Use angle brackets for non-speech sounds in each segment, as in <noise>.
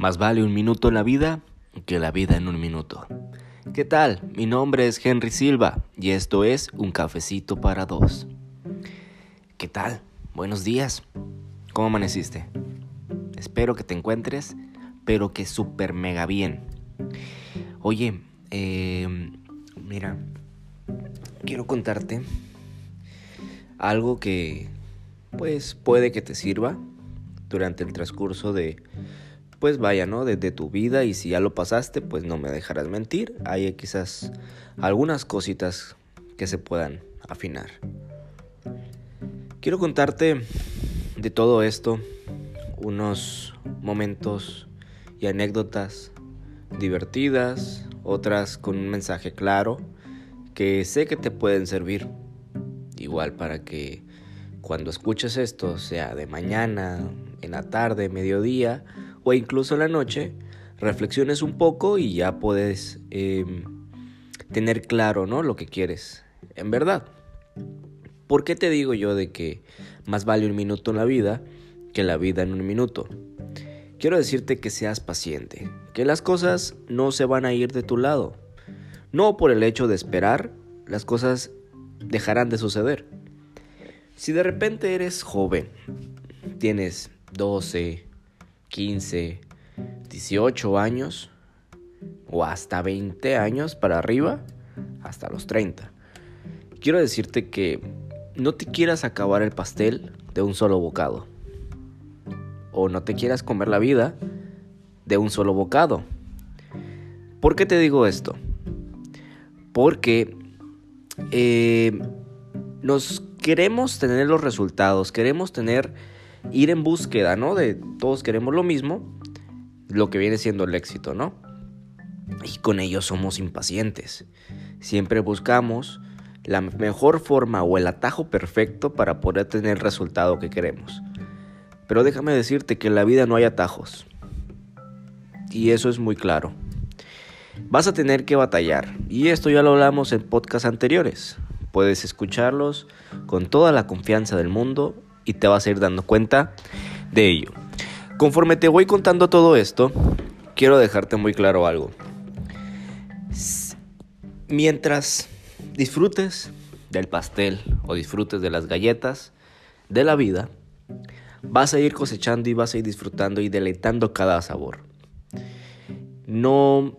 Más vale un minuto en la vida que la vida en un minuto. ¿Qué tal? Mi nombre es Henry Silva y esto es Un Cafecito para Dos. ¿Qué tal? Buenos días. ¿Cómo amaneciste? Espero que te encuentres, pero que súper mega bien. Oye, eh, mira, quiero contarte algo que pues puede que te sirva durante el transcurso de pues vaya, ¿no? Desde tu vida y si ya lo pasaste, pues no me dejarás mentir. Hay quizás algunas cositas que se puedan afinar. Quiero contarte de todo esto unos momentos y anécdotas divertidas, otras con un mensaje claro que sé que te pueden servir. Igual para que cuando escuches esto, sea de mañana, en la tarde, mediodía o incluso en la noche, reflexiones un poco y ya puedes em, tener claro ¿no? lo que quieres. En verdad. ¿Por qué te digo yo de que más vale un minuto en la vida que la vida en un minuto? Quiero decirte que seas paciente, que las cosas no se van a ir de tu lado. No por el hecho de esperar, las cosas dejarán de suceder. Si de repente eres joven, tienes 12, 15, 18 años o hasta 20 años para arriba, hasta los 30. Quiero decirte que no te quieras acabar el pastel de un solo bocado. O no te quieras comer la vida de un solo bocado. ¿Por qué te digo esto? Porque eh, nos queremos tener los resultados, queremos tener, ir en búsqueda, ¿no? De todos queremos lo mismo, lo que viene siendo el éxito, ¿no? Y con ello somos impacientes. Siempre buscamos la mejor forma o el atajo perfecto para poder tener el resultado que queremos. Pero déjame decirte que en la vida no hay atajos. Y eso es muy claro. Vas a tener que batallar. Y esto ya lo hablamos en podcasts anteriores. Puedes escucharlos con toda la confianza del mundo y te vas a ir dando cuenta de ello. Conforme te voy contando todo esto, quiero dejarte muy claro algo. Mientras disfrutes del pastel o disfrutes de las galletas de la vida, vas a ir cosechando y vas a ir disfrutando y deleitando cada sabor. No,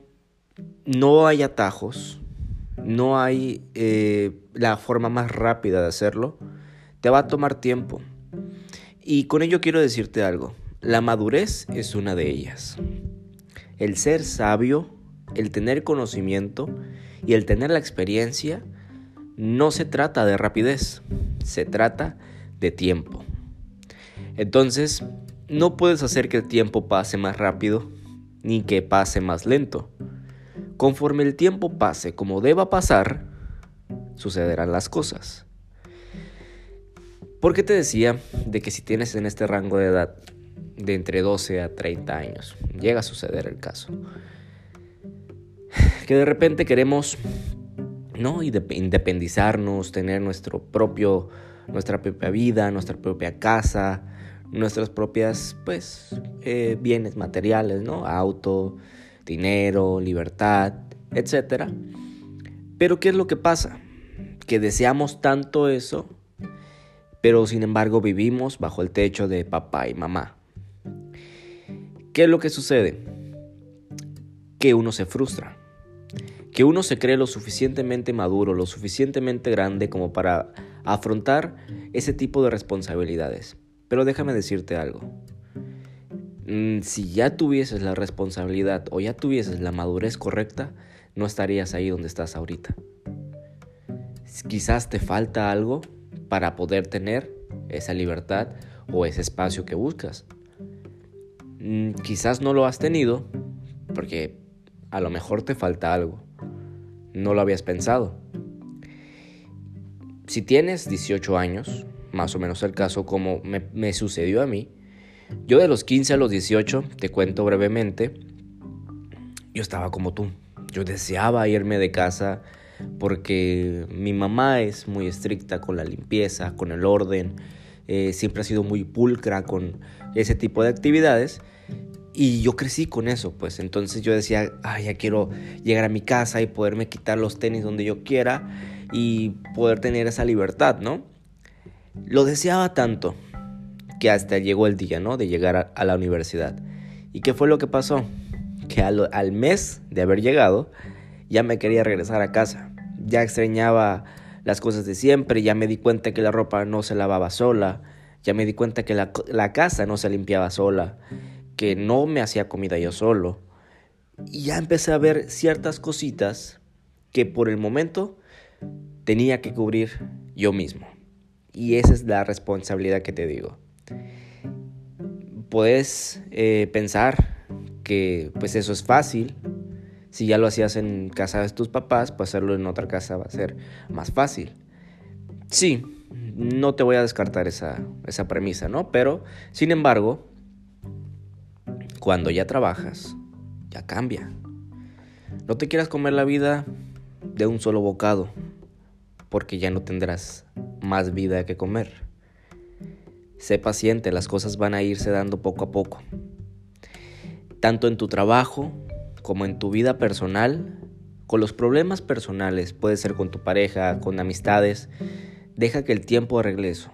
no hay atajos, no hay eh, la forma más rápida de hacerlo. Te va a tomar tiempo. Y con ello quiero decirte algo. La madurez es una de ellas. El ser sabio, el tener conocimiento y el tener la experiencia no se trata de rapidez, se trata de tiempo. Entonces, no puedes hacer que el tiempo pase más rápido ni que pase más lento. Conforme el tiempo pase como deba pasar, sucederán las cosas. ¿Por qué te decía de que si tienes en este rango de edad de entre 12 a 30 años, llega a suceder el caso? <sighs> Que de repente queremos no independizarnos, tener nuestro propio nuestra propia vida, nuestra propia casa, nuestras propias pues eh, bienes materiales, ¿no? Auto, dinero, libertad, etc. Pero ¿qué es lo que pasa? Que deseamos tanto eso, pero sin embargo vivimos bajo el techo de papá y mamá. ¿Qué es lo que sucede? Que uno se frustra, que uno se cree lo suficientemente maduro, lo suficientemente grande como para afrontar ese tipo de responsabilidades. Pero déjame decirte algo, Mm, si ya tuvieses la responsabilidad o ya tuvieses la madurez correcta, no estarías ahí donde estás ahorita. Quizás te falta algo para poder tener esa libertad o ese espacio que buscas. Mm, quizás no lo has tenido porque a lo mejor te falta algo. No lo habías pensado. Si tienes 18 años, más o menos el caso como me, me sucedió a mí, yo de los 15 a los 18, te cuento brevemente, yo estaba como tú. Yo deseaba irme de casa porque mi mamá es muy estricta con la limpieza, con el orden, eh, siempre ha sido muy pulcra con ese tipo de actividades. Y yo crecí con eso, pues entonces yo decía, ay, ya quiero llegar a mi casa y poderme quitar los tenis donde yo quiera y poder tener esa libertad, ¿no? Lo deseaba tanto que hasta llegó el día, ¿no? De llegar a, la universidad. ¿Y qué fue lo que pasó? Que al, al mes de haber llegado, ya me quería regresar a casa. Ya extrañaba las cosas de siempre, ya me di cuenta que la ropa no se lavaba sola, ya me di cuenta que la, la casa no se limpiaba sola que no me hacía comida yo solo. Y ya empecé a ver ciertas cositas que por el momento tenía que cubrir yo mismo. Y esa es la responsabilidad que te digo. Puedes eh, pensar que pues eso es fácil. Si ya lo hacías en casa de tus papás, pues hacerlo en otra casa va a ser más fácil. Sí, no te voy a descartar esa, esa premisa, ¿no? Pero, sin embargo, cuando ya trabajas, ya cambia. No te quieras comer la vida de un solo bocado, porque ya no tendrás más vida que comer. Sé paciente, las cosas van a irse dando poco a poco. Tanto en tu trabajo como en tu vida personal, con los problemas personales, puede ser con tu pareja, con amistades, deja que el tiempo arregle eso.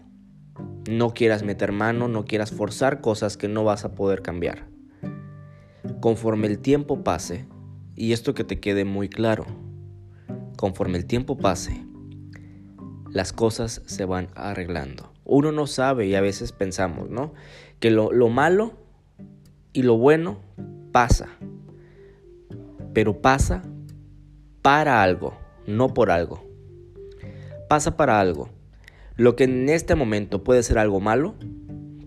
No quieras meter mano, no quieras forzar cosas que no vas a poder cambiar conforme el tiempo pase, y esto que te quede muy claro, conforme el tiempo pase, las cosas se van arreglando. Uno no sabe y a veces pensamos, ¿no? Que lo, lo malo y lo bueno pasa, pero pasa para algo, no por algo. Pasa para algo. Lo que en este momento puede ser algo malo,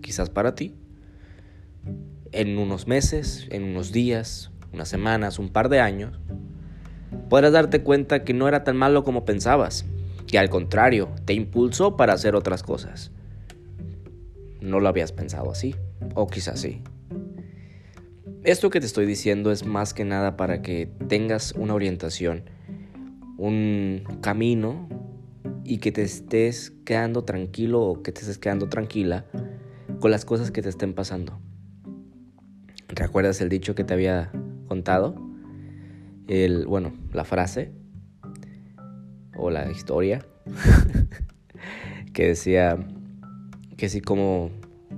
quizás para ti, en unos meses, en unos días, unas semanas, un par de años, podrás darte cuenta que no era tan malo como pensabas, que al contrario, te impulsó para hacer otras cosas. No lo habías pensado así, o quizás sí. Esto que te estoy diciendo es más que nada para que tengas una orientación, un camino y que te estés quedando tranquilo o que te estés quedando tranquila con las cosas que te estén pasando. ¿Recuerdas el dicho que te había contado? El, bueno, la frase o la historia <laughs> que decía que sí, como,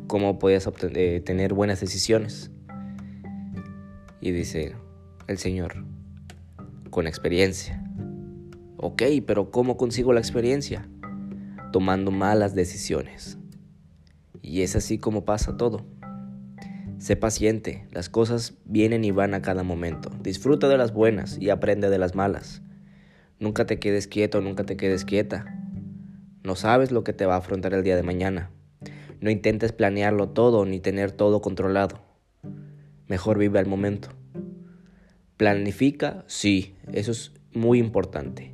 cómo podías eh, tener buenas decisiones. Y dice el Señor, con experiencia. Ok, pero ¿cómo consigo la experiencia? Tomando malas decisiones. Y es así como pasa todo. Sé paciente, las cosas vienen y van a cada momento. Disfruta de las buenas y aprende de las malas. Nunca te quedes quieto, nunca te quedes quieta. No sabes lo que te va a afrontar el día de mañana. No intentes planearlo todo ni tener todo controlado. Mejor vive al momento. Planifica, sí, eso es muy importante.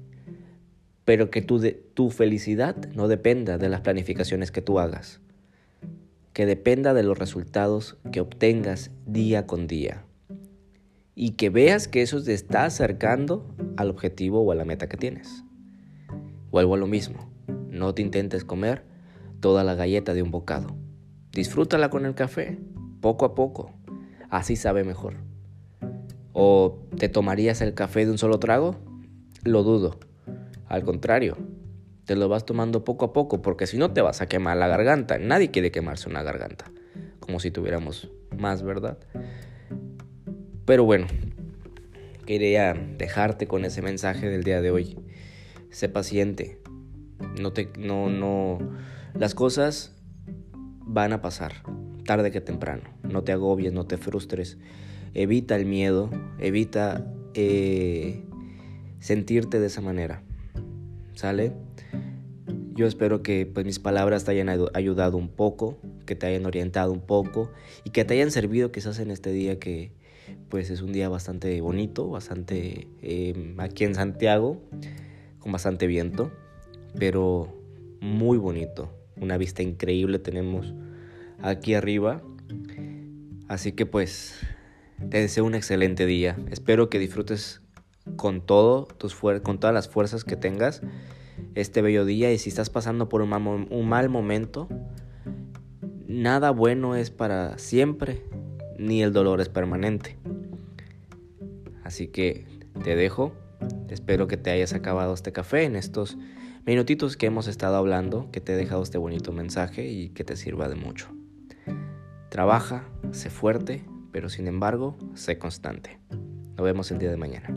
Pero que tu, tu felicidad no dependa de las planificaciones que tú hagas que dependa de los resultados que obtengas día con día y que veas que eso te está acercando al objetivo o a la meta que tienes. Vuelvo a lo mismo, no te intentes comer toda la galleta de un bocado. Disfrútala con el café, poco a poco, así sabe mejor. ¿O te tomarías el café de un solo trago? Lo dudo. Al contrario, te lo vas tomando poco a poco, porque si no te vas a quemar la garganta. Nadie quiere quemarse una garganta, como si tuviéramos más, ¿verdad? Pero bueno, quería dejarte con ese mensaje del día de hoy. Sé paciente. No te no no las cosas van a pasar tarde que temprano. No te agobies, no te frustres. Evita el miedo, evita eh, sentirte de esa manera. ¿Sale? Yo espero que pues, mis palabras te hayan ayudado un poco, que te hayan orientado un poco y que te hayan servido quizás en este día que pues es un día bastante bonito, bastante em, aquí en Santiago, con bastante viento, pero muy bonito. Una vista increíble tenemos aquí arriba. Así que pues te deseo un excelente día. Espero que disfrutes con todo tus con todas las fuerzas que tengas este bello día y si estás pasando por un mal, un mal momento, nada bueno es para siempre, ni el dolor es permanente. Así que te dejo. Espero que te hayas acabado este café en estos minutitos que hemos estado hablando, que te he dejado este bonito mensaje y que te sirva de mucho. Trabaja, sé fuerte, pero sin embargo, sé constante. Nos vemos el día de mañana.